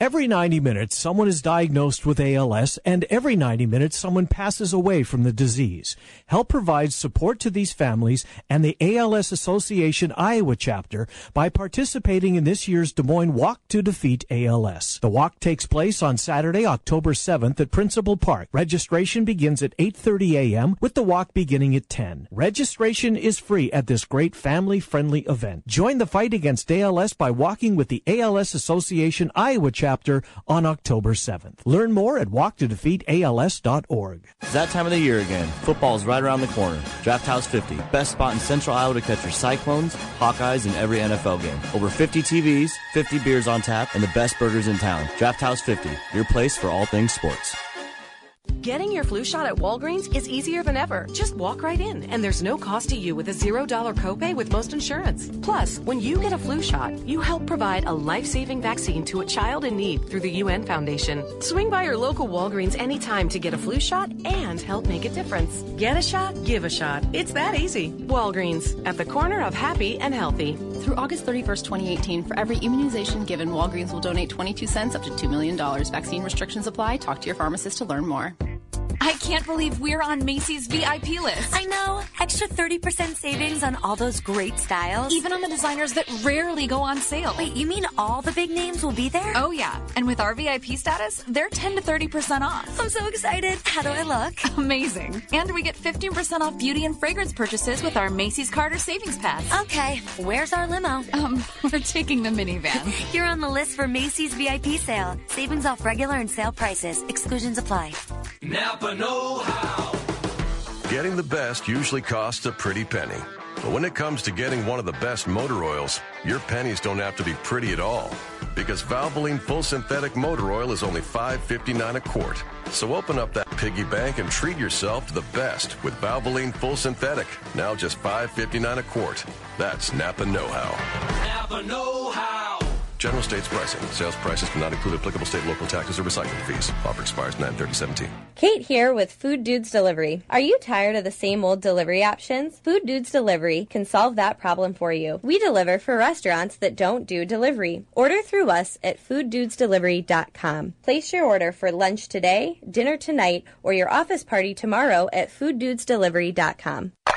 Every 90 minutes, someone is diagnosed with ALS, and every 90 minutes, someone passes away from the disease. Help provides support to these families and the ALS Association Iowa chapter by participating in this year's Des Moines Walk to Defeat ALS. The walk takes place on Saturday, October 7th at Principal Park. Registration begins at 8:30 a.m. with the walk beginning at 10. Registration is free at this great family-friendly event. Join the fight against ALS by walking with the ALS Association Iowa chapter on October 7th. Learn more at walktodefeatals.org. It's that time of the year again. Football is right around the corner. Draft House 50, best spot in Central Iowa to catch your Cyclones, Hawkeyes, and every NFL game. Over 50 TVs, 50 beers on tap, and the best burgers in town. Draft House 50, your place for all things sports. Getting your flu shot at Walgreens is easier than ever. Just walk right in, and there's no cost to you with a $0 copay with most insurance. Plus, when you get a flu shot, you help provide a life saving vaccine to a child in need through the UN Foundation. Swing by your local Walgreens anytime to get a flu shot and help make a difference. Get a shot, give a shot. It's that easy. Walgreens, at the corner of happy and healthy. Through August 31st, 2018, for every immunization given, Walgreens will donate 22 cents up to $2 million. Vaccine restrictions apply. Talk to your pharmacist to learn more. I can't believe we're on Macy's VIP list. I know. Extra 30% savings on all those great styles. Even on the designers that rarely go on sale. Wait, you mean all the big names will be there? Oh, yeah. And with our VIP status, they're 10 to 30% off. I'm so excited. How do I look? Amazing. And we get 15% off beauty and fragrance purchases with our Macy's Carter Savings Pass. Okay, where's our limo? Um, we're taking the minivan. You're on the list for Macy's VIP sale. Savings off regular and sale prices. Exclusions apply. Napa Know How. Getting the best usually costs a pretty penny. But when it comes to getting one of the best motor oils, your pennies don't have to be pretty at all. Because Valvoline Full Synthetic Motor Oil is only $5.59 a quart. So open up that piggy bank and treat yourself to the best with Valvoline Full Synthetic. Now just $5.59 a quart. That's Napa Know How. Napa Know How. General states pricing. Sales prices do not include applicable state local taxes or recycling fees. Offer expires 93017. Kate here with Food Dudes Delivery. Are you tired of the same old delivery options? Food Dudes Delivery can solve that problem for you. We deliver for restaurants that don't do delivery. Order through us at fooddudesdelivery.com. Place your order for lunch today, dinner tonight, or your office party tomorrow at fooddudesdelivery.com.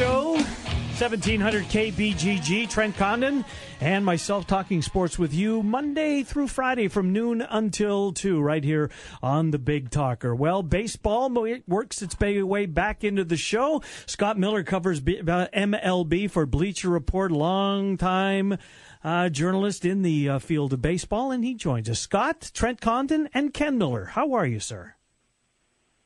Show. 1700 KBGG, Trent Condon, and myself talking sports with you Monday through Friday from noon until 2, right here on the Big Talker. Well, baseball works its way back into the show. Scott Miller covers MLB for Bleacher Report, long time uh, journalist in the uh, field of baseball, and he joins us. Scott, Trent Condon, and Ken Miller. How are you, sir?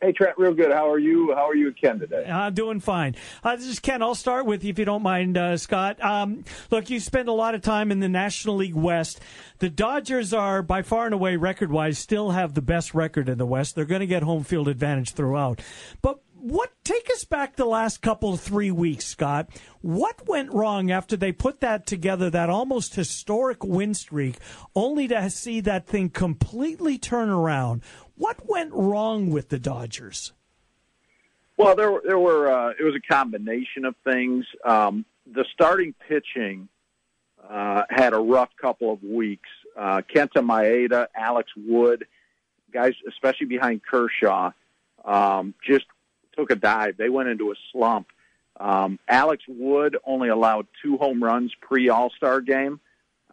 Hey Trent, real good. How are you? How are you and Ken today? I'm doing fine. Uh, this is Ken. I'll start with you if you don't mind, uh, Scott. Um, look, you spend a lot of time in the National League West. The Dodgers are by far and away record-wise still have the best record in the West. They're going to get home field advantage throughout. But what take us back the last couple three weeks, Scott? What went wrong after they put that together, that almost historic win streak, only to see that thing completely turn around? What went wrong with the Dodgers? Well, there there were uh, it was a combination of things. Um, the starting pitching uh, had a rough couple of weeks. Uh, Kenta Maeda, Alex Wood, guys, especially behind Kershaw, um, just took a dive. They went into a slump. Um, Alex Wood only allowed two home runs pre All Star game.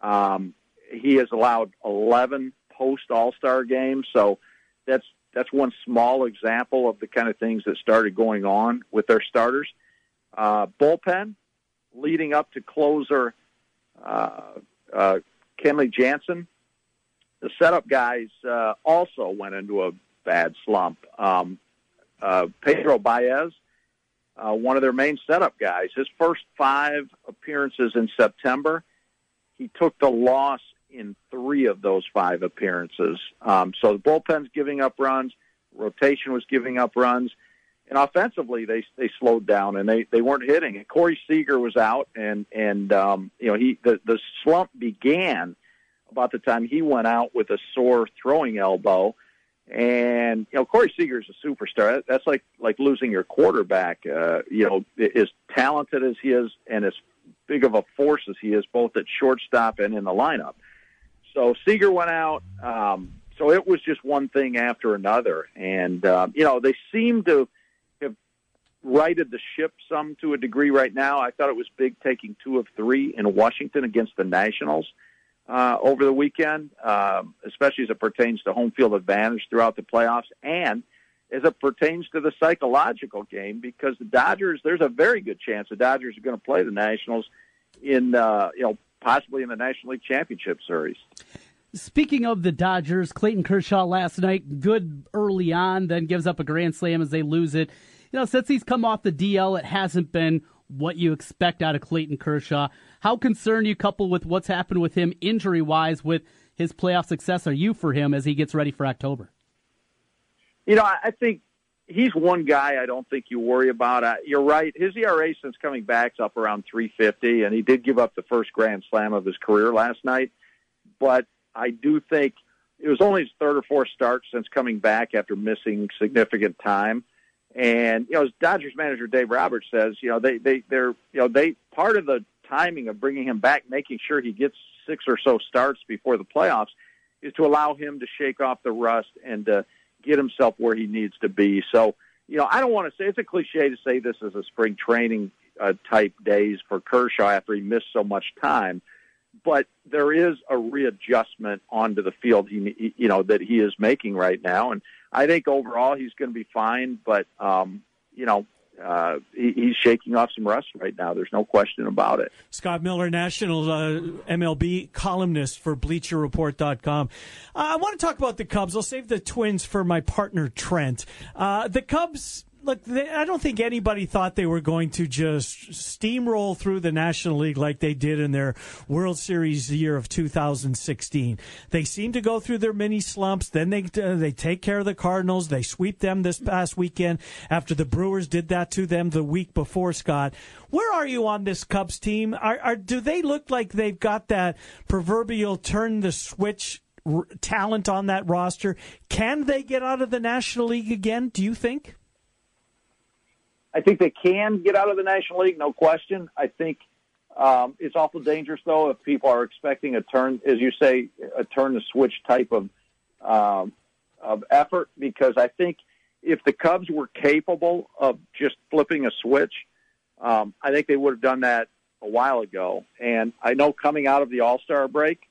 Um, he has allowed 11 post All Star games. So that's that's one small example of the kind of things that started going on with their starters. Uh, bullpen, leading up to closer uh, uh, Kenley Jansen. The setup guys uh, also went into a bad slump. Um, uh, Pedro Baez, uh, one of their main setup guys, his first five appearances in September, he took the loss in three of those five appearances. Um, so the bullpen's giving up runs, rotation was giving up runs, and offensively they they slowed down and they they weren't hitting. And Corey Seager was out, and and um, you know he the the slump began about the time he went out with a sore throwing elbow. And you know Corey Seager is a superstar. That's like like losing your quarterback. Uh, you know, as talented as he is, and as big of a force as he is, both at shortstop and in the lineup. So Seager went out. Um, so it was just one thing after another, and uh, you know they seem to have righted the ship some to a degree right now. I thought it was big taking two of three in Washington against the Nationals uh, over the weekend, um, especially as it pertains to home field advantage throughout the playoffs, and as it pertains to the psychological game, because the Dodgers, there's a very good chance the Dodgers are going to play the Nationals in uh, you know possibly in the National League Championship Series. Speaking of the Dodgers, Clayton Kershaw last night, good early on, then gives up a grand slam as they lose it. You know, since he's come off the DL, it hasn't been what you expect out of Clayton Kershaw. How concerned you couple with what's happened with him injury wise with his playoff success are you for him as he gets ready for October? You know, I think he's one guy I don't think you worry about. Uh, you're right. His ERA since coming back is up around 350, and he did give up the first grand slam of his career last night. But I do think it was only his third or fourth start since coming back after missing significant time. And you know, as Dodgers manager Dave Roberts says, you know, they they they're you know they part of the timing of bringing him back, making sure he gets six or so starts before the playoffs, is to allow him to shake off the rust and to get himself where he needs to be. So, you know, I don't want to say it's a cliche to say this is a spring training uh, type days for Kershaw after he missed so much time, but there is a readjustment onto the field he you know that he is making right now, and I think overall he's going to be fine. But um, you know, uh, he, he's shaking off some rust right now. There's no question about it. Scott Miller, national uh, MLB columnist for BleacherReport.com. Uh, I want to talk about the Cubs. I'll save the Twins for my partner Trent. Uh, the Cubs look, they, I don't think anybody thought they were going to just steamroll through the National League like they did in their World Series year of 2016. They seem to go through their mini slumps. Then they uh, they take care of the Cardinals. They sweep them this past weekend after the Brewers did that to them the week before. Scott, where are you on this Cubs team? Are, are do they look like they've got that proverbial turn the switch? talent on that roster. Can they get out of the National League again? Do you think? I think they can get out of the National League, no question. I think um, it's awful dangerous, though, if people are expecting a turn, as you say, a turn the switch type of um, of effort. Because I think if the Cubs were capable of just flipping a switch, um, I think they would have done that a while ago. And I know coming out of the All Star break,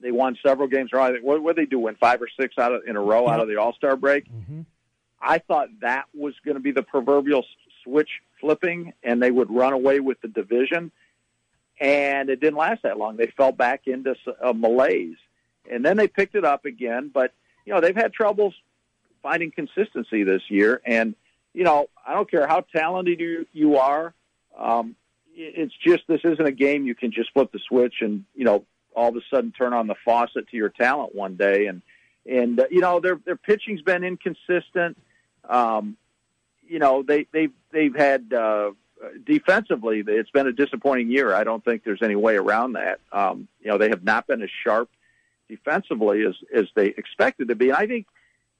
they won several games. Right? What did they do? Win five or six out of, in a row out of the All Star break. Mm-hmm. I thought that was going to be the proverbial switch flipping, and they would run away with the division. And it didn't last that long. They fell back into a malaise, and then they picked it up again. But you know they've had troubles finding consistency this year, and you know I don't care how talented you you are. Um, it's just this isn't a game you can just flip the switch and you know all of a sudden turn on the faucet to your talent one day and and uh, you know their their pitching's been inconsistent. Um, you know, they they've they've had uh, defensively. It's been a disappointing year. I don't think there's any way around that. Um, you know, they have not been as sharp defensively as as they expected to be. And I think,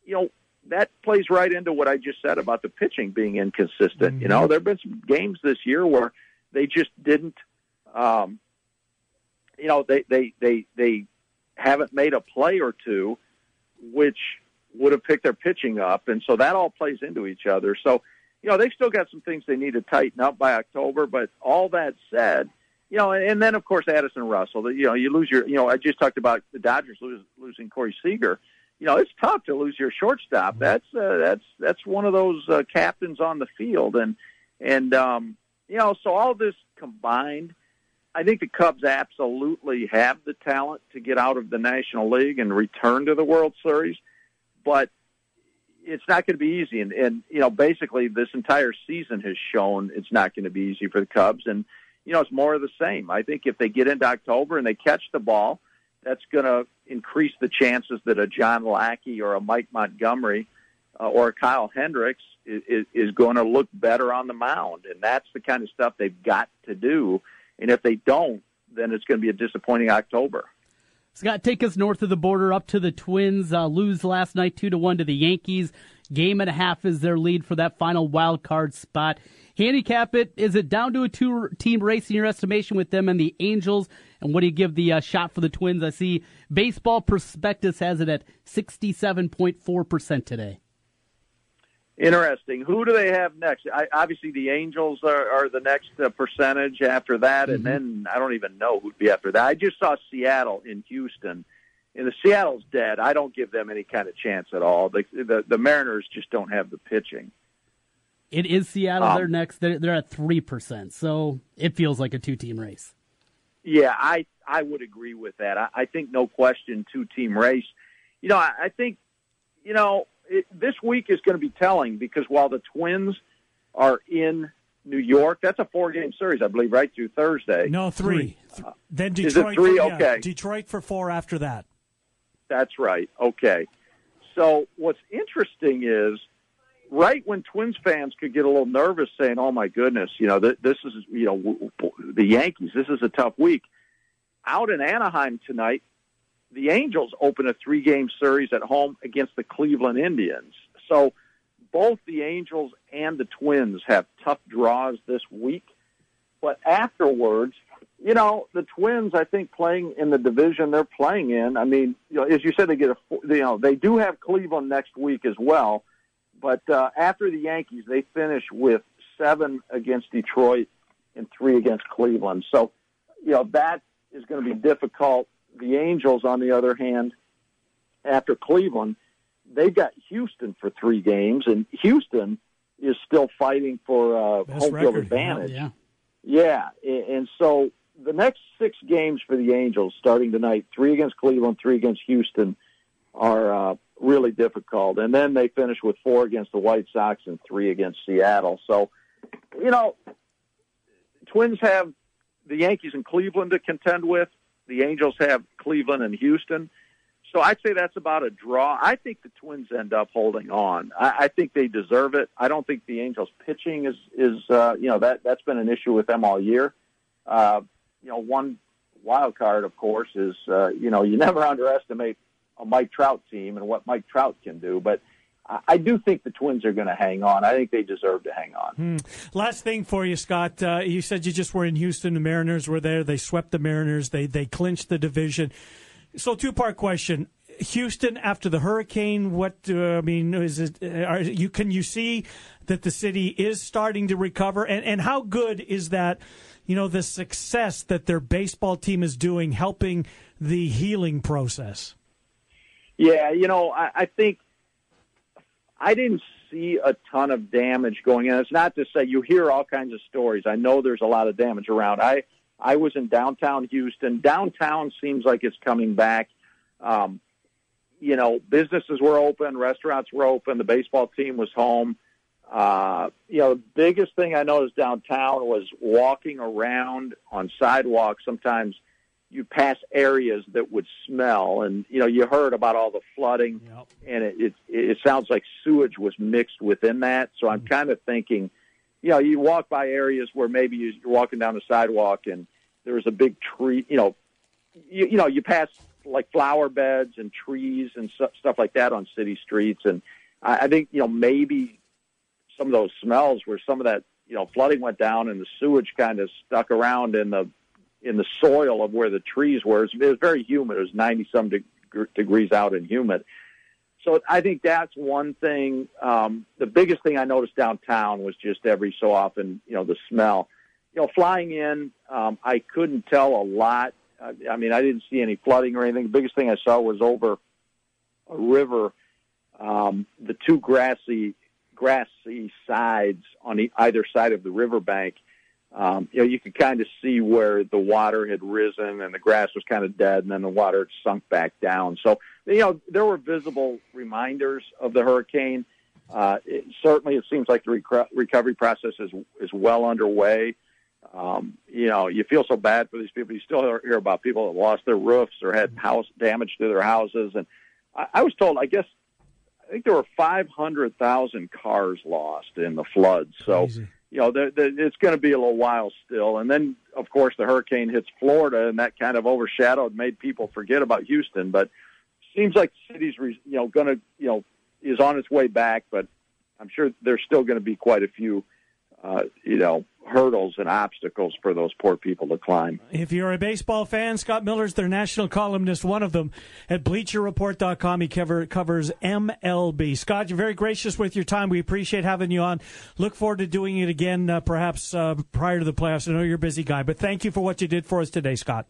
you know, that plays right into what I just said about the pitching being inconsistent. Mm-hmm. You know, there have been some games this year where they just didn't. Um, you know, they they they they haven't made a play or two, which would have picked their pitching up, and so that all plays into each other. So, you know, they've still got some things they need to tighten up by October. But all that said, you know, and, and then of course Addison Russell. You know, you lose your. You know, I just talked about the Dodgers lose, losing Corey Seager. You know, it's tough to lose your shortstop. That's uh, that's that's one of those uh, captains on the field, and and um, you know, so all this combined. I think the Cubs absolutely have the talent to get out of the National League and return to the World Series but it's not going to be easy. And, and, you know, basically this entire season has shown it's not going to be easy for the Cubs. And, you know, it's more of the same. I think if they get into October and they catch the ball, that's going to increase the chances that a John Lackey or a Mike Montgomery uh, or a Kyle Hendricks is, is, is going to look better on the mound. And that's the kind of stuff they've got to do. And if they don't, then it's going to be a disappointing October. Scott, take us north of the border up to the Twins. Uh, lose last night two to one to the Yankees. Game and a half is their lead for that final wild card spot. Handicap it. Is it down to a two team race in your estimation with them and the Angels? And what do you give the uh, shot for the Twins? I see Baseball Prospectus has it at 67.4% today. Interesting. Who do they have next? I, obviously, the Angels are, are the next uh, percentage after that, and mm-hmm. then I don't even know who'd be after that. I just saw Seattle in Houston, and the Seattle's dead. I don't give them any kind of chance at all. The the, the Mariners just don't have the pitching. It is Seattle. Um, they're next. They're, they're at three percent, so it feels like a two-team race. Yeah, I I would agree with that. I, I think no question, two-team race. You know, I, I think you know it, this week is going to be telling because while the Twins are in New York, that's a four-game series, I believe, right through Thursday. No, three. three. then Detroit. Is it three? For, okay. Yeah, Detroit for four after that. That's right. Okay. So what's interesting is right when Twins fans could get a little nervous, saying, "Oh my goodness, you know, th- this is you know the Yankees. This is a tough week." Out in Anaheim tonight, the Angels open a three game series at home against the Cleveland Indians. So both the Angels and the Twins have tough draws this week, but afterwards, you know, the Twins, I think, playing in the division they're playing in. I mean, you know, as you said, they get a, you know, they do have Cleveland next week as well, but uh, after the Yankees, they finish with seven against Detroit and three against Cleveland. So, you know, that is going to be difficult. The Angels, on the other hand, after Cleveland, they've got Houston for three games, and Houston is still fighting for uh, Best home field advantage. Yeah. Yeah, a- and so the next six games for the Angels, starting tonight, three against Cleveland, three against Houston, are uh, really difficult, and then they finish with four against the White Sox and three against Seattle. So, you know, Twins have the Yankees and Cleveland to contend with. The Angels have Cleveland and Houston. So I'd say that's about a draw. I think the Twins end up holding on. I, I think they deserve it. I don't think the Angels pitching is is uh, you know that that's been an issue with them all year. Uh, you know, one wild card, of course, is uh, you know you never underestimate a Mike Trout team and what Mike Trout can do, but. I do think the Twins are going to hang on. I think they deserve to hang on. Hmm. Last thing for you, Scott. Uh, you said you just were in Houston. The Mariners were there. They swept the Mariners. They they clinched the division. So two part question. Houston after the hurricane. What uh, I mean is it? Are you can you see that the city is starting to recover? And and how good is that? You know the success that their baseball team is doing, helping the healing process. Yeah, you know, I, I think I didn't see a ton of damage going in. It's not to say you hear all kinds of stories. I know there's a lot of damage around. I I was in downtown Houston. Downtown seems like it's coming back. Um, you know, businesses were open, restaurants were open, the baseball team was home. Uh, you know, the biggest thing I noticed downtown was walking around on sidewalks. Sometimes you pass areas that would smell, and you know, you heard about all the flooding, and it, it it sounds like sewage was mixed within that. So I'm mm-hmm. kind of thinking, you know, you walk by areas where maybe you- you're walking down the sidewalk and there was a big tree, you know, you, you know, you pass like flower beds and trees and stu- stuff like that on city streets, and I, I think you know maybe some of those smells where some of that you know flooding went down and the sewage kind of stuck around in the in the soil of where the trees were. It was very humid. It was ninety some deg- degrees out and humid. So I think that's one thing. Um, the biggest thing I noticed downtown was just every so often, you know, the smell. You know, flying in, um, I couldn't tell a lot. I, I mean, I didn't see any flooding or anything. The biggest thing I saw was over a river, um, the two grassy grassy sides on the, either side of the riverbank. Um, you know, you could kind of see where the water had risen and the grass was kind of dead, and then the water had sunk back down. So, you know, there were visible reminders of the hurricane. Uh, it, certainly, it seems like the reco- recovery process is is well underway. Um, you know, you feel so bad for these people. You still hear, about people that lost their roofs or had house damage to their houses. And I, I was told, I guess, I think there were 500,000 cars lost in the floods. So, you know, the, the, it's going to be a little while still. And then, of course, the hurricane hits Florida, and that kind of overshadowed, made people forget about Houston. But seems like the city's, you know, going to, you know, is on its way back. But I'm sure there's still going to be quite a few, uh, you know, hurdles and obstacles for those poor people to climb. If you're a baseball fan, Scott Miller's their national columnist, one of them at BleacherReport.com. He cover, covers MLB. Scott, you're very gracious with your time. We appreciate having you on. Look forward to doing it again, uh, perhaps uh, prior to the playoffs. I know you're a busy guy, but thank you for what you did for us today, Scott.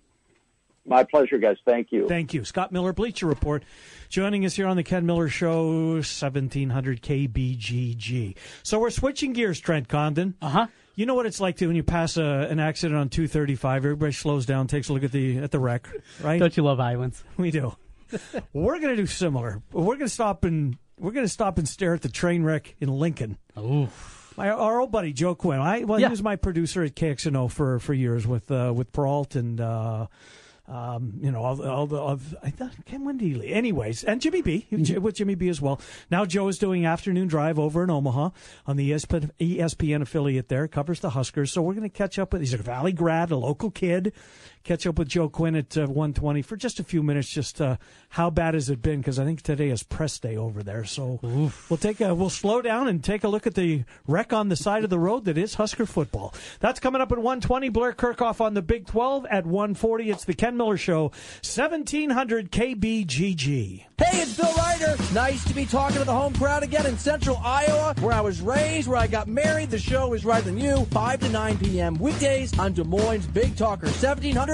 My pleasure, guys. Thank you. Thank you. Scott Miller, Bleacher Report, joining us here on the Ken Miller Show, 1700 KBGG. So we're switching gears, Trent Condon. Uh huh. You know what it's like to when you pass a, an accident on 235. Everybody slows down, takes a look at the at the wreck, right? Don't you love islands? We do. we're going to do similar. We're going to stop and we're going to stop and stare at the train wreck in Lincoln. Oh. My, our old buddy Joe Quinn. I well, Yeah. he was my producer at KXNO for for years with uh, with Peralt and uh, um, you know all, the- all the all I thought Ken Wendy. Anyways, and Jimmy B Mm-hmm. with Jimmy B as well. Now Joe is doing afternoon drive over in Omaha on the ESPN, ESPN affiliate there. Covers the Huskers, so we're going to catch up with. He's a Valley grad, a local kid. Catch up with Joe Quinn at uh, 120 for just a few minutes. Just uh, how bad has it been? Because I think today is press day over there. So Oof. we'll take a we'll slow down and take a look at the wreck on the side of the road that is Husker football. That's coming up at 120. Blair Kerkhoff on the Big 12 at 140. It's the Ken Miller Show, 1700 KBGG. Hey, it's Bill Ryder. Nice to be talking to the home crowd again in Central Iowa, where I was raised, where I got married. The show is right than you, 5 to 9 p.m. weekdays on Des Moines Big Talker, 1700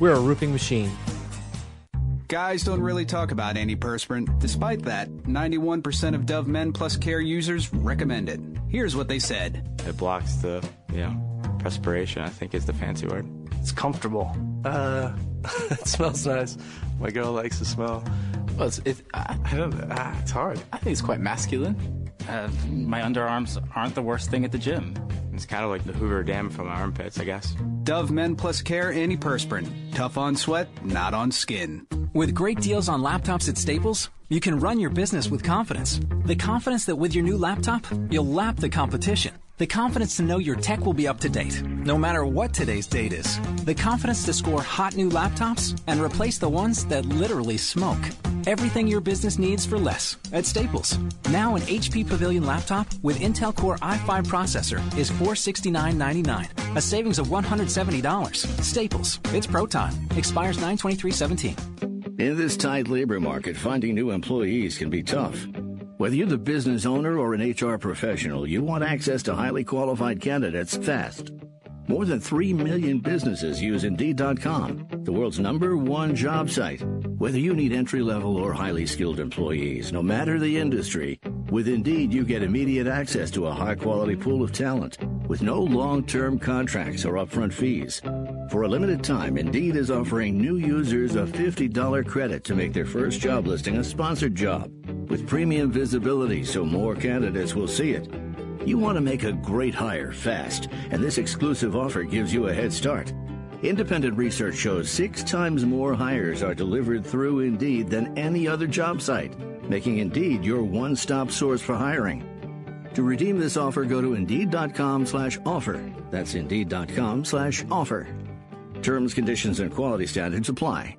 We're a roofing machine. Guys don't really talk about antiperspirant. Despite that, 91% of Dove Men Plus Care users recommend it. Here's what they said. It blocks the, you know, perspiration, I think is the fancy word. It's comfortable. Uh, it smells nice. My girl likes the smell. Well, it's, it, I, I don't, uh, it's hard. I think it's quite masculine. Uh, my underarms aren't the worst thing at the gym. It's kind of like the Hoover Dam from my armpits, I guess. Dove Men Plus Care Antiperspirant. Tough on sweat, not on skin. With great deals on laptops at Staples, you can run your business with confidence. The confidence that with your new laptop, you'll lap the competition. The confidence to know your tech will be up to date, no matter what today's date is. The confidence to score hot new laptops and replace the ones that literally smoke. Everything your business needs for less at Staples. Now an HP Pavilion laptop with Intel Core i5 processor is $469.99, a savings of $170. Staples. It's pro time. Expires 923.17. In this tight labor market, finding new employees can be tough. Whether you're the business owner or an HR professional, you want access to highly qualified candidates fast. More than 3 million businesses use Indeed.com, the world's number one job site. Whether you need entry level or highly skilled employees, no matter the industry, with Indeed you get immediate access to a high quality pool of talent with no long term contracts or upfront fees. For a limited time, Indeed is offering new users a $50 credit to make their first job listing a sponsored job with premium visibility so more candidates will see it. You want to make a great hire fast, and this exclusive offer gives you a head start. Independent research shows six times more hires are delivered through Indeed than any other job site, making Indeed your one-stop source for hiring. To redeem this offer, go to Indeed.com slash offer. That's Indeed.com slash offer. Terms, conditions, and quality standards apply.